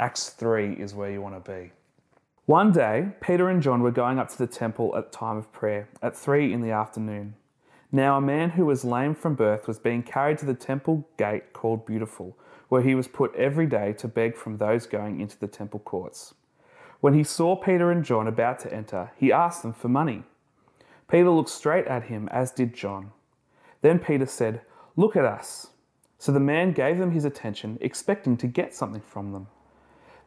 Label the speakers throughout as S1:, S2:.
S1: Acts 3 is where you want to be. One day, Peter and John were going up to the temple at time of prayer, at 3 in the afternoon. Now, a man who was lame from birth was being carried to the temple gate called Beautiful, where he was put every day to beg from those going into the temple courts. When he saw Peter and John about to enter, he asked them for money. Peter looked straight at him, as did John. Then Peter said, Look at us. So the man gave them his attention, expecting to get something from them.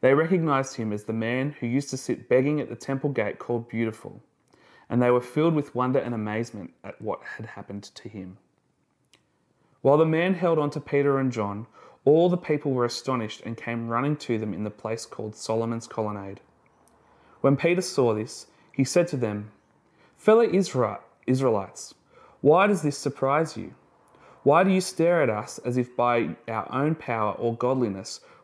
S1: they recognized him as the man who used to sit begging at the temple gate called Beautiful, and they were filled with wonder and amazement at what had happened to him. While the man held on to Peter and John, all the people were astonished and came running to them in the place called Solomon's Colonnade. When Peter saw this, he said to them, Fellow Israelites, why does this surprise you? Why do you stare at us as if by our own power or godliness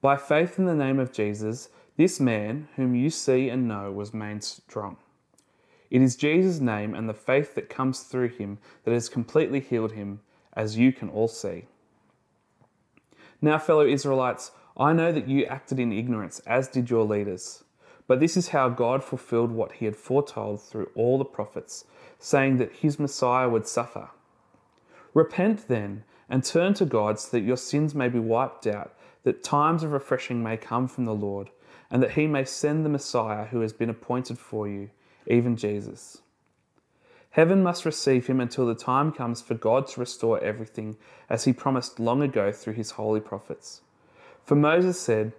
S1: By faith in the name of Jesus, this man, whom you see and know, was made strong. It is Jesus' name and the faith that comes through him that has completely healed him, as you can all see. Now, fellow Israelites, I know that you acted in ignorance, as did your leaders. But this is how God fulfilled what he had foretold through all the prophets, saying that his Messiah would suffer. Repent then and turn to God so that your sins may be wiped out, that times of refreshing may come from the Lord, and that he may send the Messiah who has been appointed for you, even Jesus. Heaven must receive him until the time comes for God to restore everything, as he promised long ago through his holy prophets. For Moses said,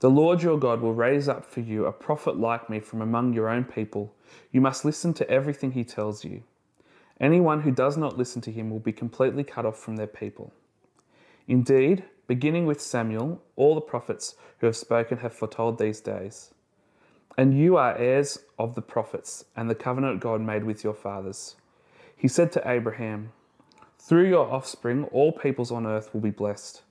S1: the Lord your God will raise up for you a prophet like me from among your own people. You must listen to everything he tells you. Anyone who does not listen to him will be completely cut off from their people. Indeed, beginning with Samuel, all the prophets who have spoken have foretold these days. And you are heirs of the prophets and the covenant God made with your fathers. He said to Abraham, Through your offspring, all peoples on earth will be blessed.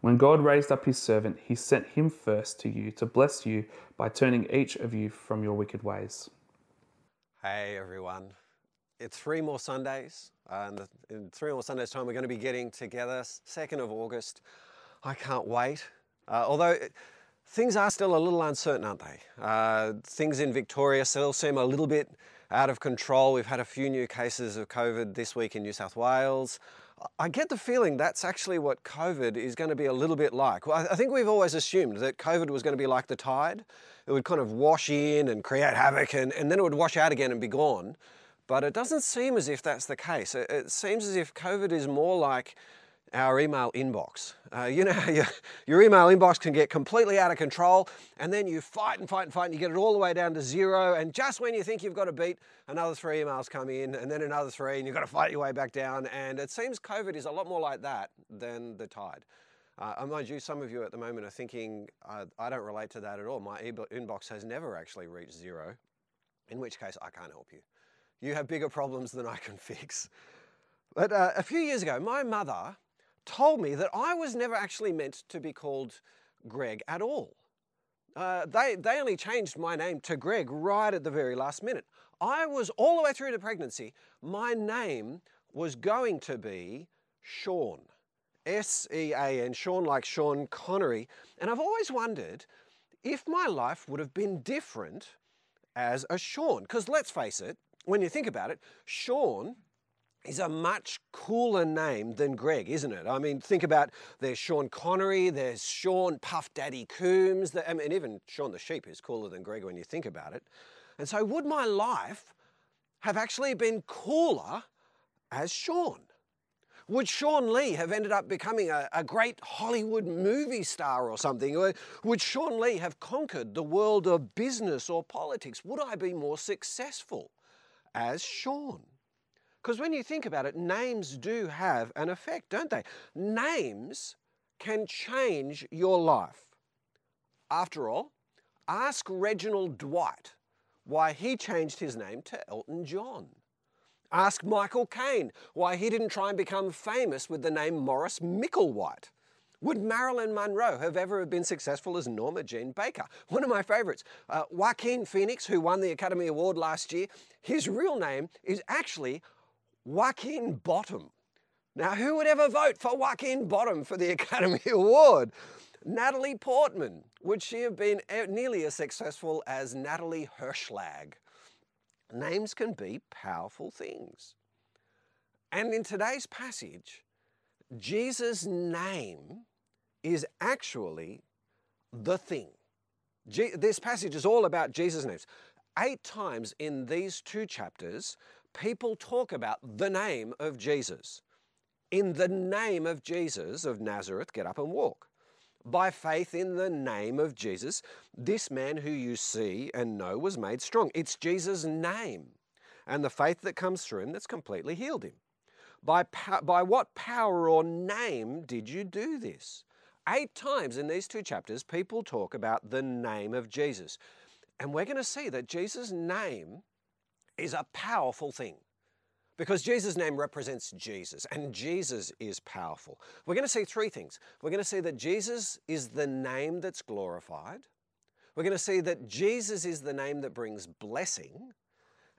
S1: When God raised up his servant, he sent him first to you to bless you by turning each of you from your wicked ways.
S2: Hey everyone. It's three more Sundays. Uh, in three more Sundays' time, we're going to be getting together, 2nd of August. I can't wait. Uh, although things are still a little uncertain, aren't they? Uh, things in Victoria still seem a little bit out of control. We've had a few new cases of COVID this week in New South Wales. I get the feeling that's actually what COVID is going to be a little bit like. Well, I think we've always assumed that COVID was going to be like the tide. It would kind of wash in and create havoc and, and then it would wash out again and be gone. But it doesn't seem as if that's the case. It, it seems as if COVID is more like our email inbox. Uh, you know your, your, email inbox can get completely out of control and then you fight and fight and fight and you get it all the way down to zero and just when you think you've got a beat, another three emails come in and then another three and you've got to fight your way back down and it seems COVID is a lot more like that than the tide. Uh, mind you, some of you at the moment are thinking, uh, I don't relate to that at all. My email inbox has never actually reached zero, in which case I can't help you. You have bigger problems than I can fix. But uh, a few years ago, my mother told me that I was never actually meant to be called Greg at all. Uh, they, they only changed my name to Greg right at the very last minute. I was all the way through the pregnancy, my name was going to be Sean. S E A N, Sean like Sean Connery. And I've always wondered if my life would have been different as a Sean. Because let's face it, when you think about it, Sean is a much cooler name than Greg, isn't it? I mean, think about there's Sean Connery, there's Sean Puff Daddy Coombs, the, I mean, even Shaun the Sheep is cooler than Greg when you think about it. And so, would my life have actually been cooler as Sean? Would Sean Lee have ended up becoming a, a, great Hollywood movie star or something? Or would Sean Lee have conquered the world of business or politics? Would I be more successful as Sean? Because when you think about it, names do have an effect, don't they? Names can change your life. After all, ask Reginald Dwight why he changed his name to Elton John. Ask Michael Caine why he didn't try and become famous with the name Maurice Micklewhite. Would Marilyn Monroe have ever been successful as Norma Jean Baker? One of my favorites, uh, Joaquin Phoenix, who won the Academy Award last year, his real name is actually Joaquin Bottom. Now, who would ever vote for Joaquin Bottom for the Academy Award? Natalie Portman, would she have been nearly as successful as Natalie Hershlag? Names can be powerful things. And in today's passage, Jesus' name is actually the thing. this passage is all about Jesus' names. Eight times in these two chapters, people talk about the name of Jesus. In the name of Jesus of Nazareth, get up and walk by faith in the name of Jesus, this man who you see and know was made strong. It's Jesus' name and the faith that comes through him that's completely healed him. By, by what power or name did you do this? Eight times in these two chapters, people talk about the name of Jesus. And we're going to see that Jesus' name is a powerful thing because Jesus' name represents Jesus and Jesus is powerful. We're going to see three things. We're going to see that Jesus is the name that's glorified. We're going to see that Jesus is the name that brings blessing.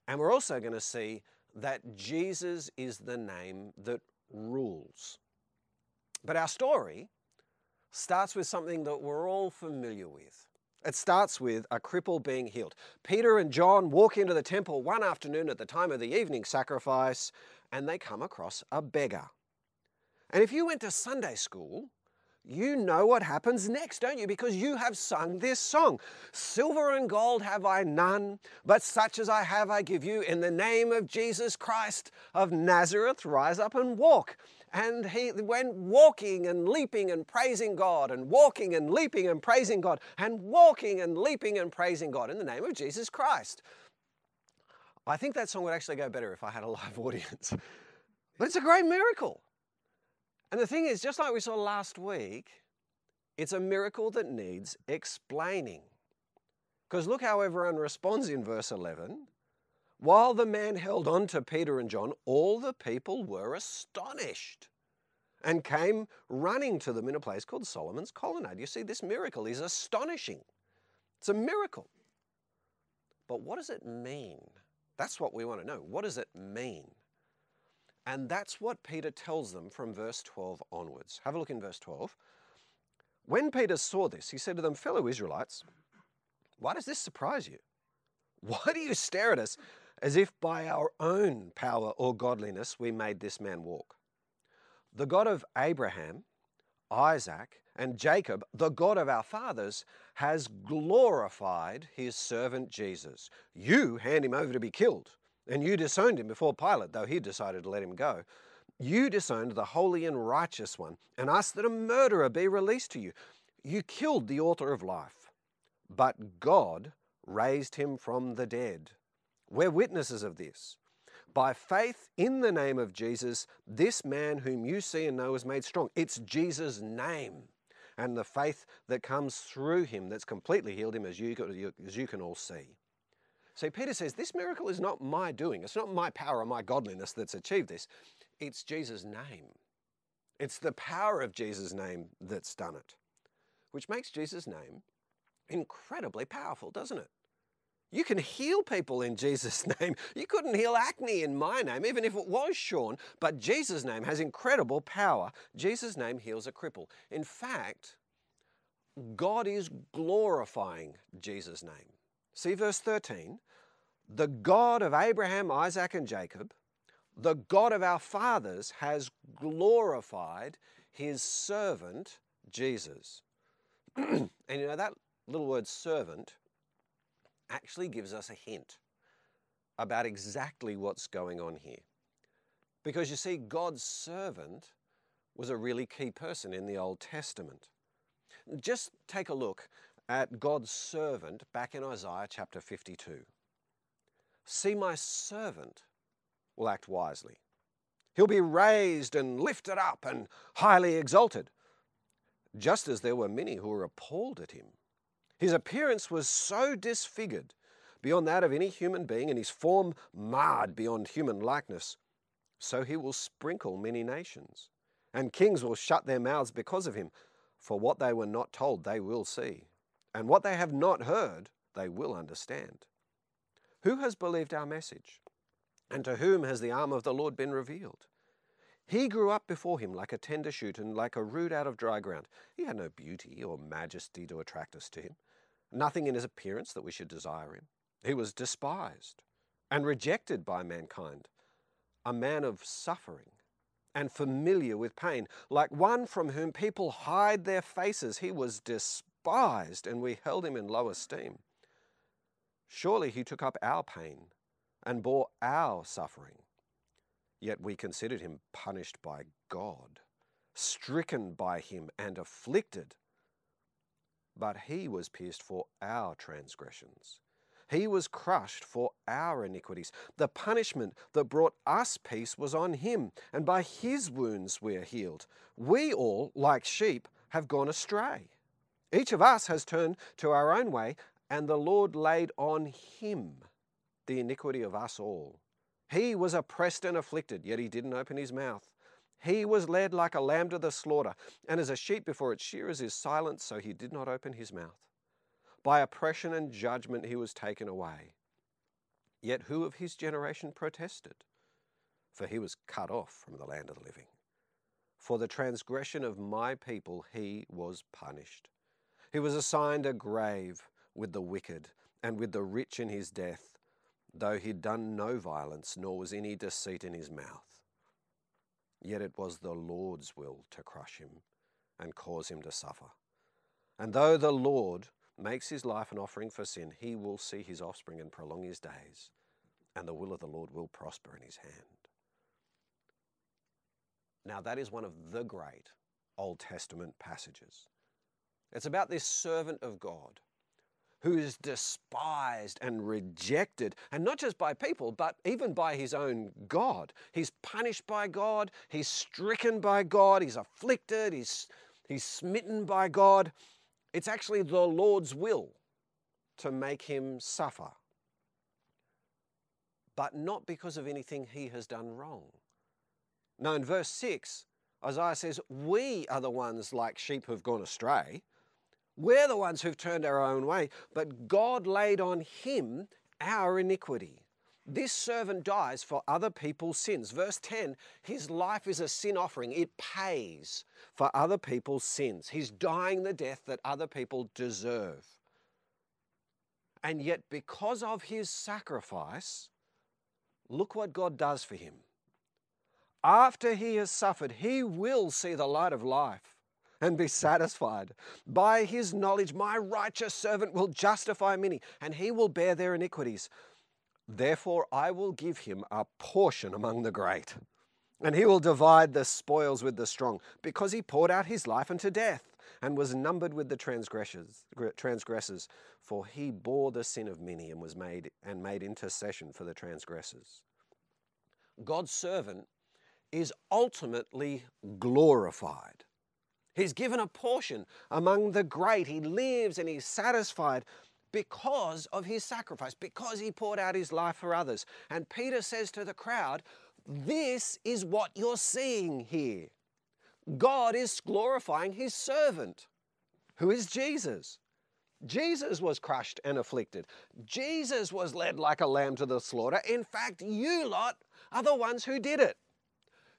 S2: And we're also going to see that Jesus is the name that rules. But our story starts with something that we're all familiar with. It starts with a cripple being healed. Peter and John walk into the temple one afternoon at the time of the evening sacrifice and they come across a beggar. And if you went to Sunday school, you know what happens next, don't you? Because you have sung this song Silver and gold have I none, but such as I have I give you. In the name of Jesus Christ of Nazareth, rise up and walk and he went walking and leaping and praising God, and walking and leaping and praising God, and walking and leaping and praising God in the name of Jesus Christ. I think that song would actually go better if I had a live audience. But it's a great miracle. And the thing is, just like we saw last week, it's a miracle that needs explaining. Because look how everyone responds in verse 11. While the man held on to Peter and John, all the people were astonished and came running to them in a place called Solomon's Colonnade. You see, this miracle is astonishing. It's a miracle. But what does it mean? That's what we want to know. What does it mean? And that's what Peter tells them from verse 12 onwards. Have a look in verse 12. When Peter saw this, he said to them, Fellow Israelites, why does this surprise you? Why do you stare at us as if by our own power or godliness we made this man walk. The God of Abraham, Isaac, and Jacob, the God of our fathers, has glorified his servant Jesus. You hand him over to be killed, and you disowned him before Pilate, though he decided to let him go. You disowned the holy and righteous one and asked that a murderer be released to you. You killed the author of life, but God raised him from the dead. We're witnesses of this. By faith in the name of Jesus, this man whom you see and know is made strong. It's Jesus' name and the faith that comes through him that's completely healed him, as you, as you can all see. See, Peter says, This miracle is not my doing. It's not my power or my godliness that's achieved this. It's Jesus' name. It's the power of Jesus' name that's done it, which makes Jesus' name incredibly powerful, doesn't it? You can heal people in Jesus' name. You couldn't heal acne in my name, even if it was Sean, but Jesus' name has incredible power. Jesus' name heals a cripple. In fact, God is glorifying Jesus' name. See verse 13. The God of Abraham, Isaac, and Jacob, the God of our fathers, has glorified his servant Jesus. and you know that little word servant actually gives us a hint about exactly what's going on here. Because you see, God's servant was a really key person in the Old Testament. Just take a look at God's servant back in Isaiah chapter 52. See, my servant will act wisely. He'll be raised and lifted up and highly exalted, just as there were many who were appalled at him. His appearance was so disfigured beyond that of any human being, and his form marred beyond human likeness. So he will sprinkle many nations, and kings will shut their mouths because of him. For what they were not told, they will see, and what they have not heard, they will understand. Who has believed our message? And to whom has the arm of the Lord been revealed? He grew up before him like a tender shoot and like a root out of dry ground. He had no beauty or majesty to attract us to him, nothing in his appearance that we should desire him. He was despised and rejected by mankind, a man of suffering and familiar with pain, like one from whom people hide their faces. He was despised, and we held him in low esteem. Surely he took up our pain and bore our suffering. Yet we considered him punished by God, stricken by him, and afflicted. But he was pierced for our transgressions. He was crushed for our iniquities. The punishment that brought us peace was on him, and by his wounds we are healed. We all, like sheep, have gone astray. Each of us has turned to our own way, and the Lord laid on him the iniquity of us all. He was oppressed and afflicted, yet he didn't open his mouth. He was led like a lamb to the slaughter, and as a sheep before its shearers is silent, so he did not open his mouth. By oppression and judgment he was taken away. Yet who of his generation protested? For he was cut off from the land of the living. For the transgression of my people he was punished. He was assigned a grave with the wicked and with the rich in his death, though he'd done no violence, nor was any deceit in his mouth. Yet it was the Lord's will to crush him and cause him to suffer. And though the Lord makes his life an offering for sin, he will see his offspring and prolong his days, and the will of the Lord will prosper in his hand. Now, that is one of the great Old Testament passages. It's about this servant of God who is despised and rejected, and not just by people, but even by his own God. He's punished by God, he's stricken by God, he's afflicted, he's, he's smitten by God. It's actually the Lord's will to make him suffer, but not because of anything he has done wrong. Now, in verse 6, Isaiah says, We are the ones like sheep who've gone astray. We're the ones who've turned our own way, but God laid on him our iniquity. This servant dies for other people's sins. Verse 10 his life is a sin offering, it pays for other people's sins. He's dying the death that other people deserve. And yet, because of his sacrifice, look what God does for him. After he has suffered, he will see the light of life and be satisfied. By his knowledge, my righteous servant will justify many, and he will bear their iniquities. Therefore, I will give him a portion among the great, and he will divide the spoils with the strong, because he poured out his life unto death, and was numbered with the transgressors. Transgressors, for he bore the sin of many, and was made and made intercession for the transgressors. God's servant is ultimately glorified. He's given a portion among the great. He lives and he's satisfied because of his sacrifice, because he poured out his life for others. And Peter says to the crowd, This is what you're seeing here. God is glorifying his servant, who is Jesus. Jesus was crushed and afflicted. Jesus was led like a lamb to the slaughter. In fact, you lot are the ones who did it.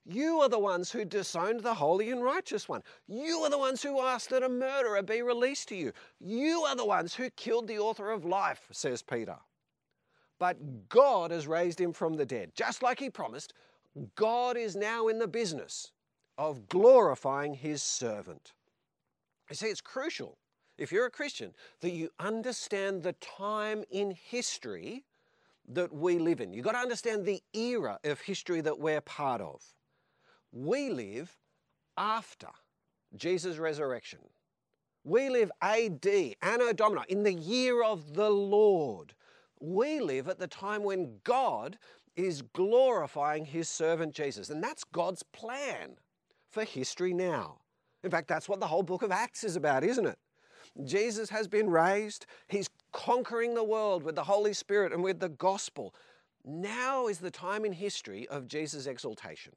S2: You are the ones who disowned the holy and righteous one. You are the ones who asked that a murderer be released to you. You are the ones who killed the author of life, says Peter. But God has raised him from the dead. Just like he promised, God is now in the business of glorifying his servant. You see, it's crucial if you're a Christian, that you understand the time in history that we live in. You've got to understand the era of history that we're part of. We live after Jesus' resurrection. We live AD, Anno Domini, in the year of the Lord. We live at the time when God is glorifying his servant Jesus. And that's God's plan for history now. In fact, that's what the whole book of Acts is about, isn't it? Jesus has been raised. He's conquering the world with the Holy Spirit and with the gospel. Now is the time in history of Jesus' exaltation.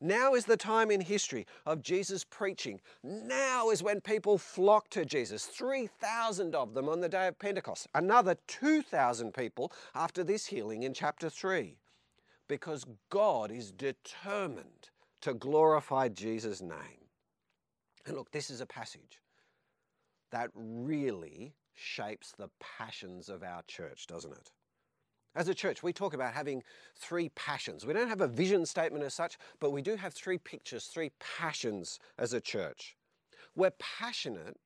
S2: Now is the time in history of Jesus preaching. Now is when people flock to Jesus. 3,000 of them on the day of Pentecost. Another 2,000 people after this healing in chapter 3. Because God is determined to glorify Jesus' name. And look, this is a passage that really shapes the passions of our church, doesn't it? As a church, we talk about having three passions. We don't have a vision statement as such, but we do have three pictures, three passions as a church. We're passionate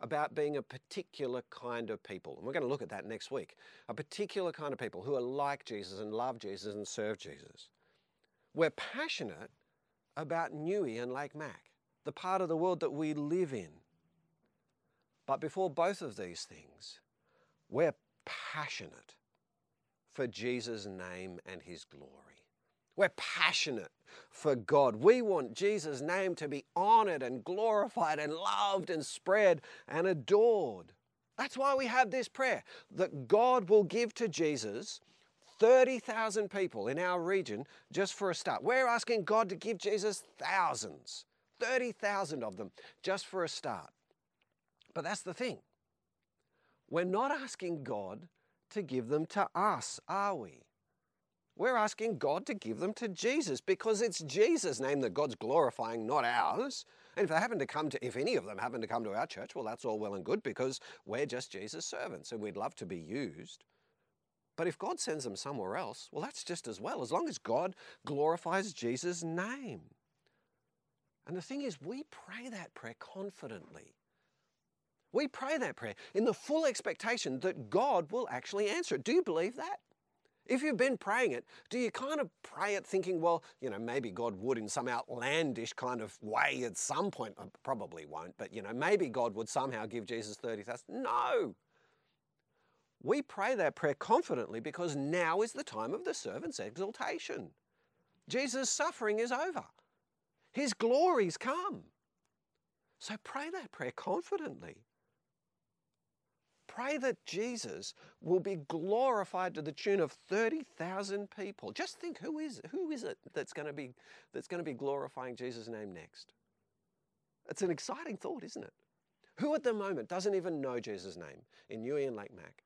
S2: about being a particular kind of people. And we're going to look at that next week. A particular kind of people who are like Jesus and love Jesus and serve Jesus. We're passionate about Newey and Lake Mac, the part of the world that we live in. But before both of these things, we're passionate for Jesus' name and his glory. We're passionate for God. We want Jesus' name to be honored and glorified and loved and spread and adored. That's why we have this prayer that God will give to Jesus 30,000 people in our region just for a start. We're asking God to give Jesus thousands, 30,000 of them just for a start. But that's the thing. We're not asking God to give them to us, are we? We're asking God to give them to Jesus because it's Jesus' name that God's glorifying, not ours. And if they happen to come to, if any of them happen to come to our church, well, that's all well and good because we're just Jesus' servants and we'd love to be used. But if God sends them somewhere else, well, that's just as well, as long as God glorifies Jesus' name. And the thing is, we pray that prayer confidently. We pray that prayer in the full expectation that God will actually answer it. Do you believe that? If you've been praying it, do you kind of pray it thinking, well, you know, maybe God would in some outlandish kind of way at some point, uh, probably won't, but you know, maybe God would somehow give Jesus 30,000? No. We pray that prayer confidently because now is the time of the servant's exaltation. Jesus' suffering is over. His glory's come. So pray that prayer confidently pray that Jesus will be glorified to the tune of 30,000 people. Just think who is who is it that's going to be that's going to be glorifying Jesus' name next? It's an exciting thought, isn't it? Who at the moment doesn't even know Jesus' name in Newey and Lake Mac?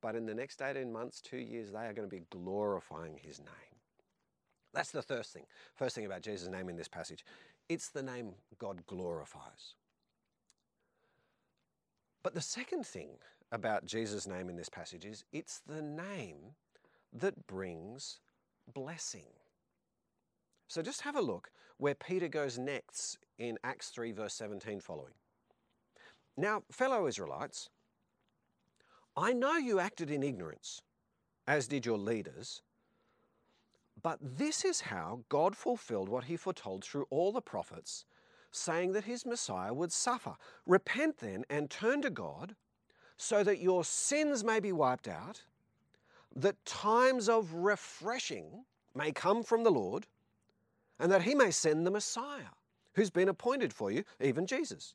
S2: But in the next 18 months, two years, they are going to be glorifying his name. That's the first thing. First thing about Jesus' name in this passage. It's the name God glorifies. But the second thing about Jesus' name in this passage is it's the name that brings blessing. So just have a look where Peter goes next in Acts 3, verse 17 following. Now, fellow Israelites, I know you acted in ignorance, as did your leaders, but this is how God fulfilled what he foretold through all the prophets saying that his Messiah would suffer. Repent then and turn to God so that your sins may be wiped out, that times of refreshing may come from the Lord, and that he may send the Messiah who's been appointed for you, even Jesus.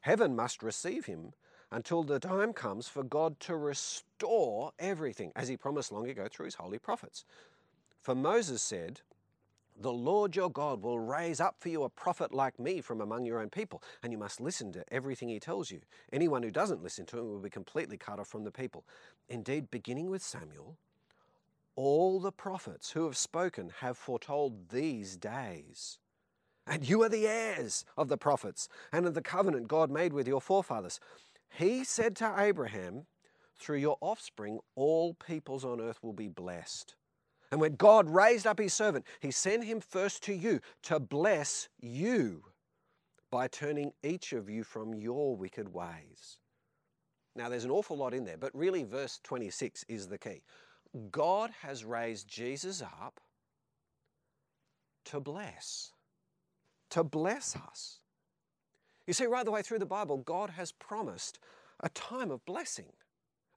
S2: Heaven must receive him until the time comes for God to restore everything, as he promised long ago through his holy prophets. For Moses said, the Lord your God will raise up for you a prophet like me from among your own people, and you must listen to everything he tells you. Anyone who doesn't listen to him will be completely cut off from the people. Indeed, beginning with Samuel, all the prophets who have spoken have foretold these days. And you are the heirs of the prophets and of the covenant God made with your forefathers. He said to Abraham, Through your offspring, all peoples on earth will be blessed. And when God raised up his servant, he sent him first to you to bless you by turning each of you from your wicked ways. Now, there's an awful lot in there, but really, verse 26 is the key. God has raised Jesus up to bless, to bless us. You see, right the way through the Bible, God has promised a time of blessing.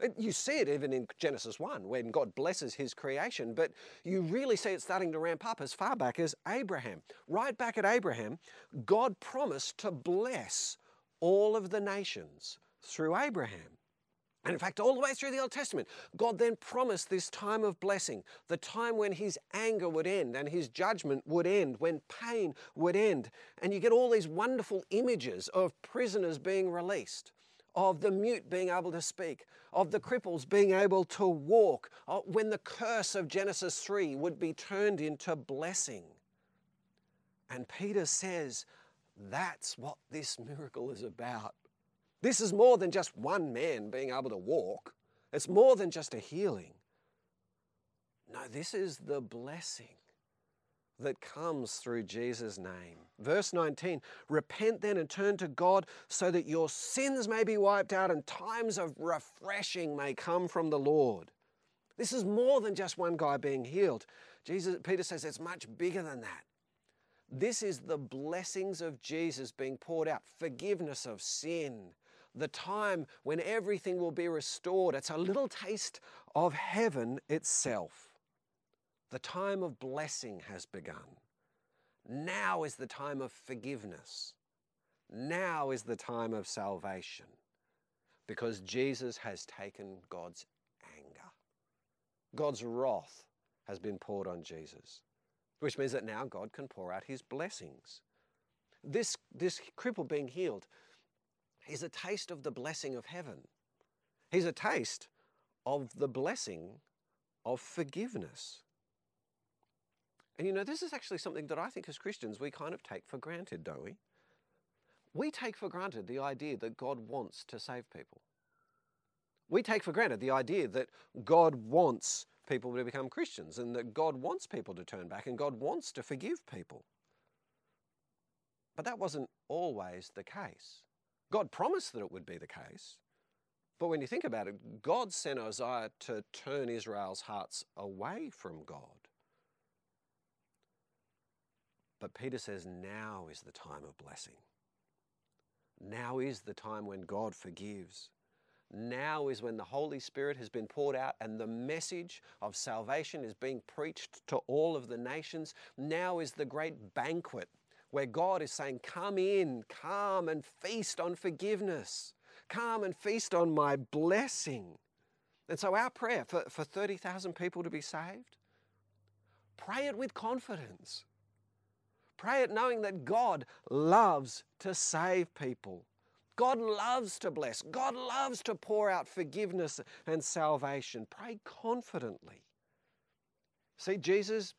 S2: Uh, you see it even in Genesis 1 when God blesses his creation, but you really see it starting to ramp up as far back as Abraham. Right back at Abraham, God promised to bless all of the nations through Abraham. And in fact, all the way through the Old Testament, God then promised this time of blessing, the time when his anger would end and his judgment would end, when pain would end. And you get all these wonderful images of prisoners being released, of the mute being able to speak, of the cripples being able to walk, uh, when the curse of Genesis 3 would be turned into blessing. And Peter says, that's what this miracle is about. This is more than just one man being able to walk, it's more than just a healing. No, this is the blessing that comes through Jesus' name. Verse 19 Repent then and turn to God so that your sins may be wiped out and times of refreshing may come from the Lord. This is more than just one guy being healed. Jesus, Peter says it's much bigger than that. This is the blessings of Jesus being poured out forgiveness of sin, the time when everything will be restored. It's a little taste of heaven itself. The time of blessing has begun. Now is the time of forgiveness. Now is the time of salvation because Jesus has taken God's anger. God's wrath has been poured on Jesus, which means that now God can pour out his blessings. This, this cripple being healed is a taste of the blessing of heaven. He's a taste of the blessing of forgiveness. And you know, this is actually something that I think as Christians we kind of take for granted, don't we? We take for granted the idea that God wants to save people. We take for granted the idea that God wants people to become Christians and that God wants people to turn back and God wants to forgive people. But that wasn't always the case. God promised that it would be the case. But when you think about it, God sent Isaiah to turn Israel's hearts away from God. But Peter says now is the time of blessing. Now is the time when God forgives. Now is when the Holy Spirit has been poured out and the message of salvation is being preached to all of the nations. Now is the great banquet where God is saying, Come in, come and feast on forgiveness, come and feast on my blessing. And so, our prayer for, for 30,000 people to be saved, pray it with confidence. Pray it knowing that God loves to save people. God loves to bless. God loves to pour out forgiveness and salvation. Pray confidently. See, Jesus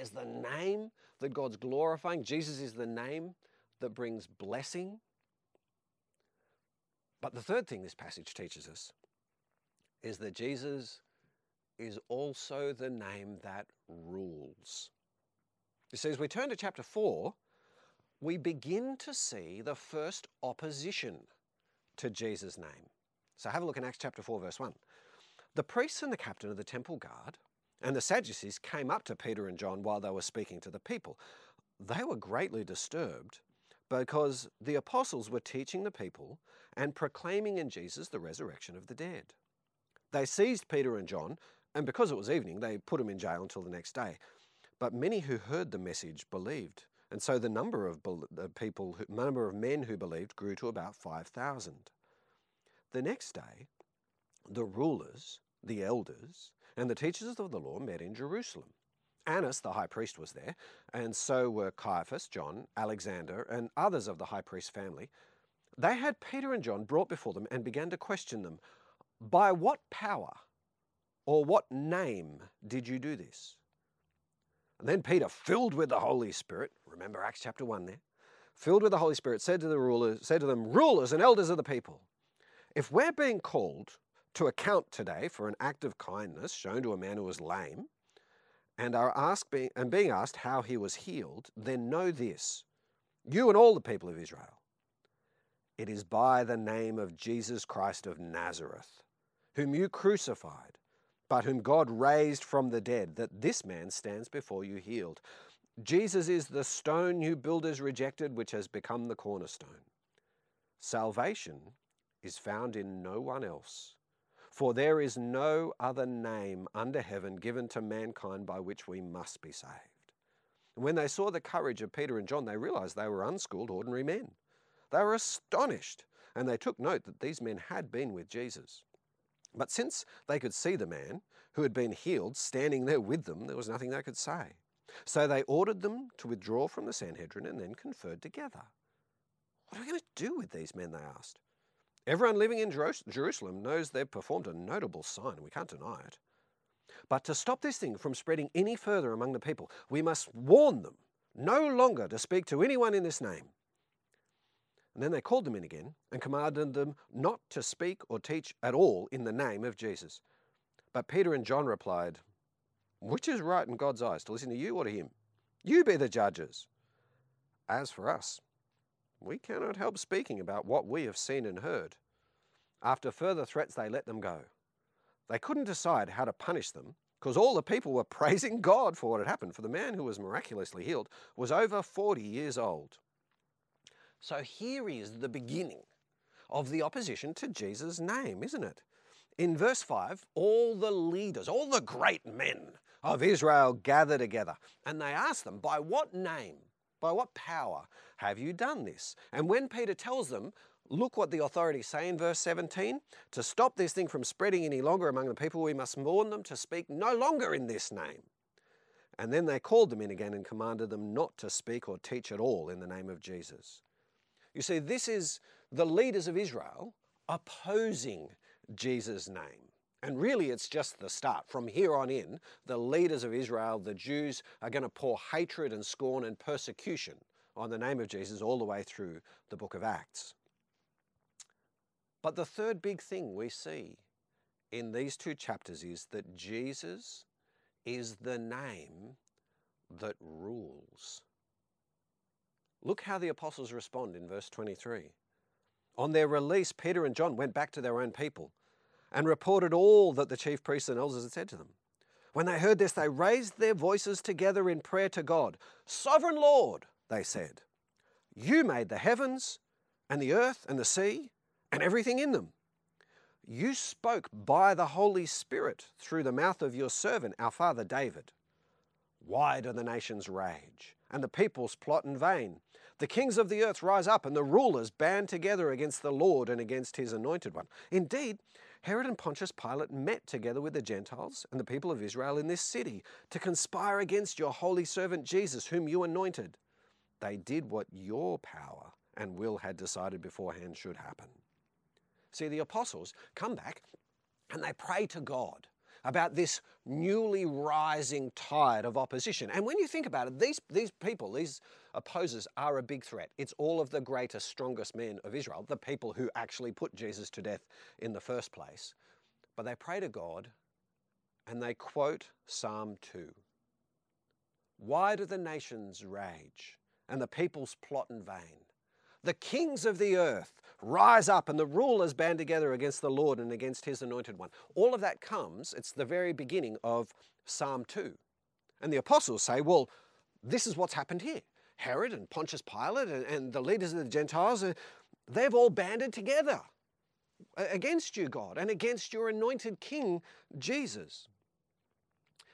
S2: is the name that God's glorifying. Jesus is the name that brings blessing. But the third thing this passage teaches us is that Jesus is also the name that rules. You see, as we turn to chapter 4, we begin to see the first opposition to Jesus' name. So have a look in Acts chapter 4, verse 1. The priests and the captain of the temple guard and the Sadducees came up to Peter and John while they were speaking to the people. They were greatly disturbed because the apostles were teaching the people and proclaiming in Jesus the resurrection of the dead. They seized Peter and John, and because it was evening, they put them in jail until the next day. But many who heard the message believed, and so the number of people, number of men who believed, grew to about five thousand. The next day, the rulers, the elders, and the teachers of the law met in Jerusalem. Annas, the high priest, was there, and so were Caiaphas, John, Alexander, and others of the high priest family. They had Peter and John brought before them and began to question them By what power or what name did you do this? And then Peter, filled with the Holy Spirit, remember Acts chapter 1 there, filled with the Holy Spirit, said to the rulers, said to them, Rulers and elders of the people, if we're being called to account today for an act of kindness shown to a man who was lame, and are asked and being asked how he was healed, then know this you and all the people of Israel. It is by the name of Jesus Christ of Nazareth, whom you crucified, but whom God raised from the dead, that this man stands before you healed. Jesus is the stone you builders rejected, which has become the cornerstone. Salvation is found in no one else, for there is no other name under heaven given to mankind by which we must be saved. And when they saw the courage of Peter and John, they realized they were unschooled, ordinary men. They were astonished, and they took note that these men had been with Jesus. But since they could see the man who had been healed standing there with them, there was nothing they could say. So they ordered them to withdraw from the Sanhedrin and then conferred together. What are we going to do with these men? They asked. Everyone living in Jerusalem knows they've performed a notable sign, we can't deny it. But to stop this thing from spreading any further among the people, we must warn them no longer to speak to anyone in this name. And then they called them in again and commanded them not to speak or teach at all in the name of Jesus. But Peter and John replied, Which is right in God's eyes, to listen to you or to him? You be the judges. As for us, we cannot help speaking about what we have seen and heard. After further threats, they let them go. They couldn't decide how to punish them because all the people were praising God for what had happened, for the man who was miraculously healed was over 40 years old. So here is the beginning of the opposition to Jesus' name, isn't it? In verse 5, all the leaders, all the great men of Israel gather together and they ask them, By what name, by what power have you done this? And when Peter tells them, Look what the authorities say in verse 17 to stop this thing from spreading any longer among the people, we must warn them to speak no longer in this name. And then they called them in again and commanded them not to speak or teach at all in the name of Jesus. You see, this is the leaders of Israel opposing Jesus' name. And really, it's just the start. From here on in, the leaders of Israel, the Jews, are going to pour hatred and scorn and persecution on the name of Jesus all the way through the book of Acts. But the third big thing we see in these two chapters is that Jesus is the name that rules. Look how the apostles respond in verse 23. On their release, Peter and John went back to their own people and reported all that the chief priests and elders had said to them. When they heard this, they raised their voices together in prayer to God. Sovereign Lord, they said, you made the heavens and the earth and the sea and everything in them. You spoke by the Holy Spirit through the mouth of your servant, our father David. Why do the nations rage and the peoples plot in vain? The kings of the earth rise up, and the rulers band together against the Lord and against his anointed one. Indeed, Herod and Pontius Pilate met together with the Gentiles and the people of Israel in this city to conspire against your holy servant Jesus, whom you anointed. They did what your power and will had decided beforehand should happen. See, the apostles come back and they pray to God about this newly rising tide of opposition. And when you think about it, these, these people, these opposers, are a big threat. It's all of the greatest, strongest men of Israel, the people who actually put Jesus to death in the first place. But they pray to God and they quote Psalm 2. Why do the nations rage and the peoples plot in vain? The kings of the earth rise up and the rulers band together against the Lord and against his anointed one. All of that comes, it's the very beginning of Psalm 2. And the apostles say, well, this is what's happened here. Herod and Pontius Pilate and, and the leaders of the Gentiles, uh, they've all banded together against you, God, and against your anointed king, Jesus.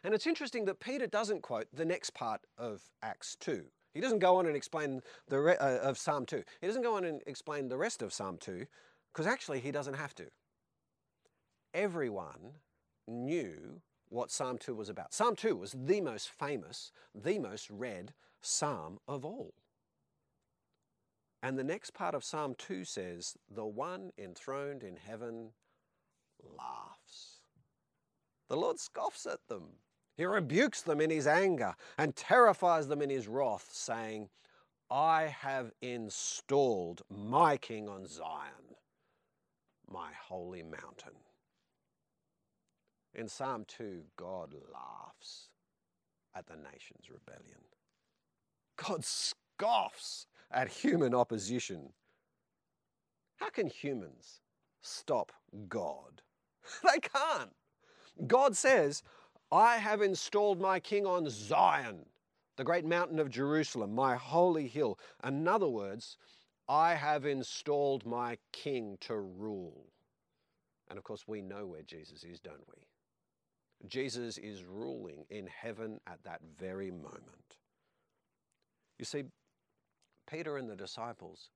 S2: And it's interesting that Peter doesn't quote the next part of Acts 2. He doesn't go on and explain the re- uh, of Psalm 2. He doesn't go on and explain the rest of Psalm 2 because actually he doesn't have to. Everyone knew what Psalm 2 was about. Psalm 2 was the most famous, the most read psalm of all. And the next part of Psalm 2 says, The one enthroned in heaven laughs. The Lord scoffs at them. He rebukes them in his anger and terrifies them in his wrath, saying, I have installed my king on Zion, my holy mountain. In Psalm 2, God laughs at the nation's rebellion. God scoffs at human opposition. How can humans stop God? They can't. God says, I have installed my king on Zion, the great mountain of Jerusalem, my holy hill. In other words, I have installed my king to rule. And of course, we know where Jesus is, don't we? Jesus is ruling in heaven at that very moment. You see, Peter and the disciples,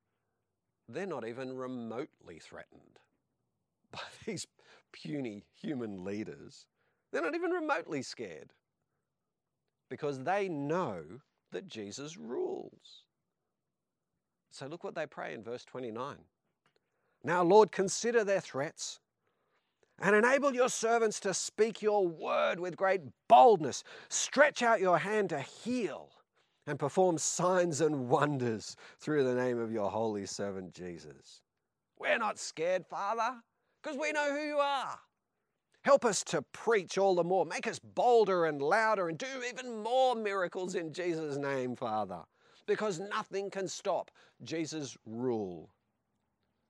S2: they're not even remotely threatened by these puny human leaders. They're not even remotely scared because they know that Jesus rules. So look what they pray in verse 29. Now, Lord, consider their threats and enable your servants to speak your word with great boldness. Stretch out your hand to heal and perform signs and wonders through the name of your holy servant Jesus. We're not scared, Father, because we know who you are. Help us to preach all the more. Make us bolder and louder and do even more miracles in Jesus' name, Father, because nothing can stop Jesus' rule.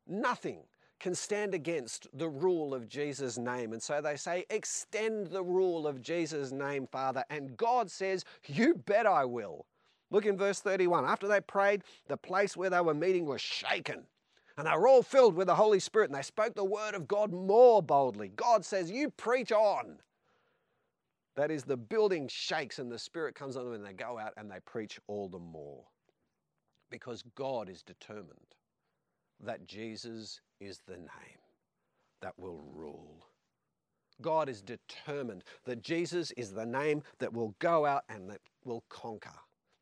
S2: Nothing can stand against the rule of Jesus' name. And so they say, extend the rule of Jesus' name, Father. And God says, You bet I will. Look in verse 31. After they prayed, the place where they were meeting was shaken. And they were all filled with the Holy Spirit and they spoke the word of God more boldly. God says, You preach on. That is, the building shakes and the Spirit comes on them and they go out and they preach all the more. Because God is determined that Jesus is the name that will rule. God is determined that Jesus is the name that will go out and that will conquer.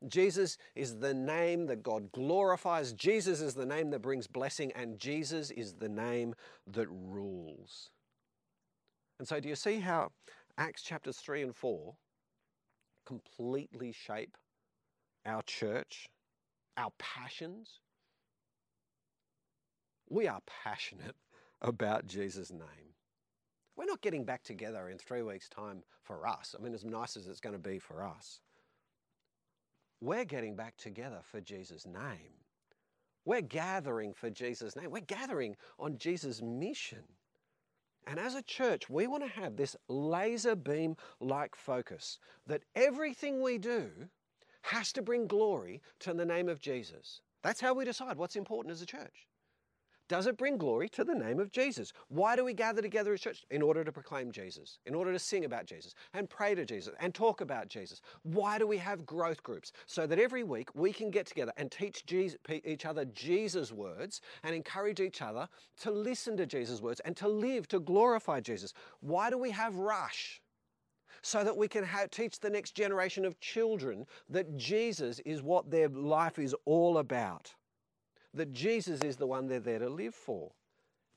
S2: Jesus is the name that God glorifies. Jesus is the name that brings blessing, and Jesus is the name that rules. And so, do you see how Acts chapters 3 and 4 completely shape our church, our passions? We are passionate about Jesus' name. We're not getting back together in three weeks' time for us. I mean, as nice as it's going to be for us. We're getting back together for Jesus' name. We're gathering for Jesus' name. We're gathering on Jesus' mission. And as a church, we want to have this laser beam like focus that everything we do has to bring glory to the name of Jesus. That's how we decide what's important as a church. Does it bring glory to the name of Jesus? Why do we gather together as church? In order to proclaim Jesus, in order to sing about Jesus, and pray to Jesus, and talk about Jesus. Why do we have growth groups? So that every week we can get together and teach Jesus, each other Jesus' words and encourage each other to listen to Jesus' words and to live to glorify Jesus. Why do we have Rush? so that we can teach the next generation of children that Jesus is what their life is all about that Jesus is the one they're there to live for.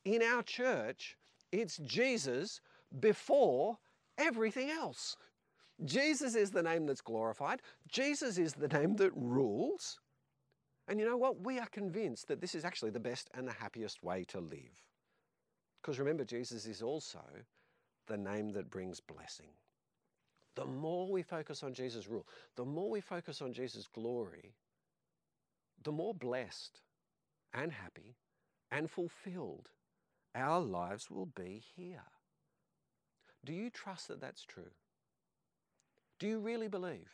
S2: In our church, it's Jesus before everything else. Jesus is the name that's glorified. Jesus is the name that rules. And you know what? We are convinced that this is actually the best and the happiest way to live. Because remember, Jesus is also the name that brings blessing. The more we focus on Jesus' rule, the more we focus on Jesus' glory, the more blessed and happy and fulfilled our lives will be here. Do you trust that that's true? Do you really believe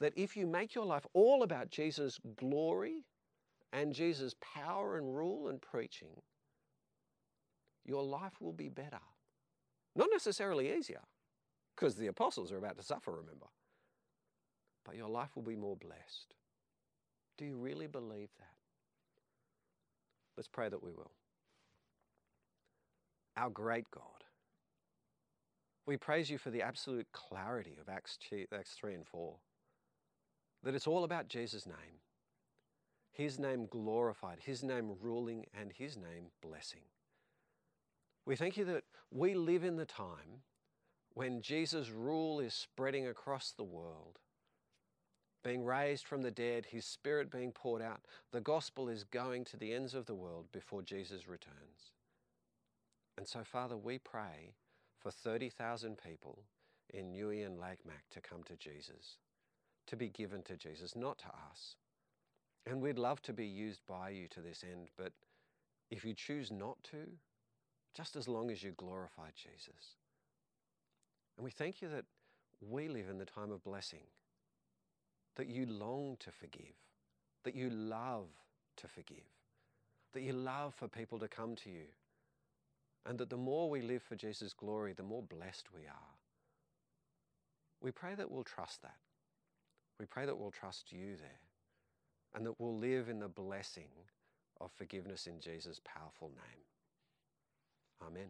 S2: that if you make your life all about Jesus' glory and Jesus' power and rule and preaching, your life will be better? Not necessarily easier, because the apostles are about to suffer, remember. But your life will be more blessed. Do you really believe that? Let's pray that we will. Our great God, we praise you for the absolute clarity of Acts Acts 3 and 4, that it's all about Jesus' name, His name glorified, His name ruling, and His name blessing. We thank you that we live in the time when Jesus' rule is spreading across the world being raised from the dead, his spirit being poured out. The gospel is going to the ends of the world before Jesus returns. And so, Father, we pray for 30,000 people in Newie and Lake Mac to come to Jesus, to be given to Jesus, not to us, And we'd love to be used by you to this end, but if you choose not to, just as long as you glorify Jesus. And we thank you that we live in the time of blessing, that you long to forgive, that you love to forgive, that you love for people to come to you, and that the more we live for Jesus' glory, the more blessed we are. We pray that we'll trust that. We pray that we'll trust you there and that we'll live in the blessing of forgiveness in Jesus' powerful name. Amen.